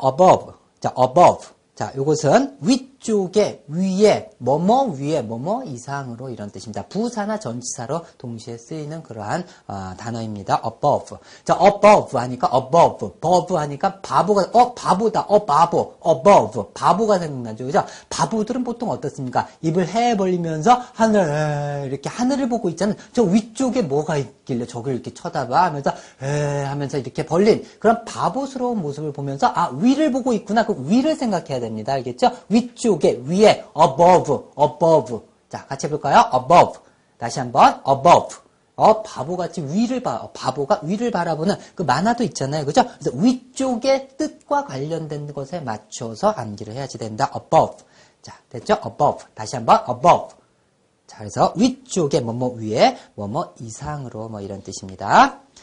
above. 자, above. 자, 요것은 위쪽에, 위에, 뭐뭐 위에, 뭐뭐 이상으로 이런 뜻입니다. 부사나 전치사로 동시에 쓰이는 그러한 어, 단어입니다. above. 자, above 하니까 above, above 하니까 바보가, 어, 바보다, 어, 바보, above, 바보가 생각나죠. 그죠? 바보들은 보통 어떻습니까? 입을 해 벌리면서 하늘, 이렇게 하늘을 보고 있잖아요. 저 위쪽에 뭐가 있길래 저걸 이렇게 쳐다봐 하면서, 에 하면서 이렇게 벌린 그런 바보스러운 모습을 보면서, 아, 위를 보고 있구나. 그 위를 생각해야 됩니다. 알겠죠? 위쪽에, 위에, above, above. 자, 같이 해볼까요? above. 다시 한번, above. 어, 바보같이 위를 봐, 어, 바보가 위를 바라보는 그 만화도 있잖아요. 그죠? 그래서 위쪽의 뜻과 관련된 것에 맞춰서 암기를 해야지 된다. above. 자, 됐죠? above. 다시 한번, above. 자, 그래서 위쪽에 뭐뭐 위에 뭐뭐 이상으로 뭐 이런 뜻입니다.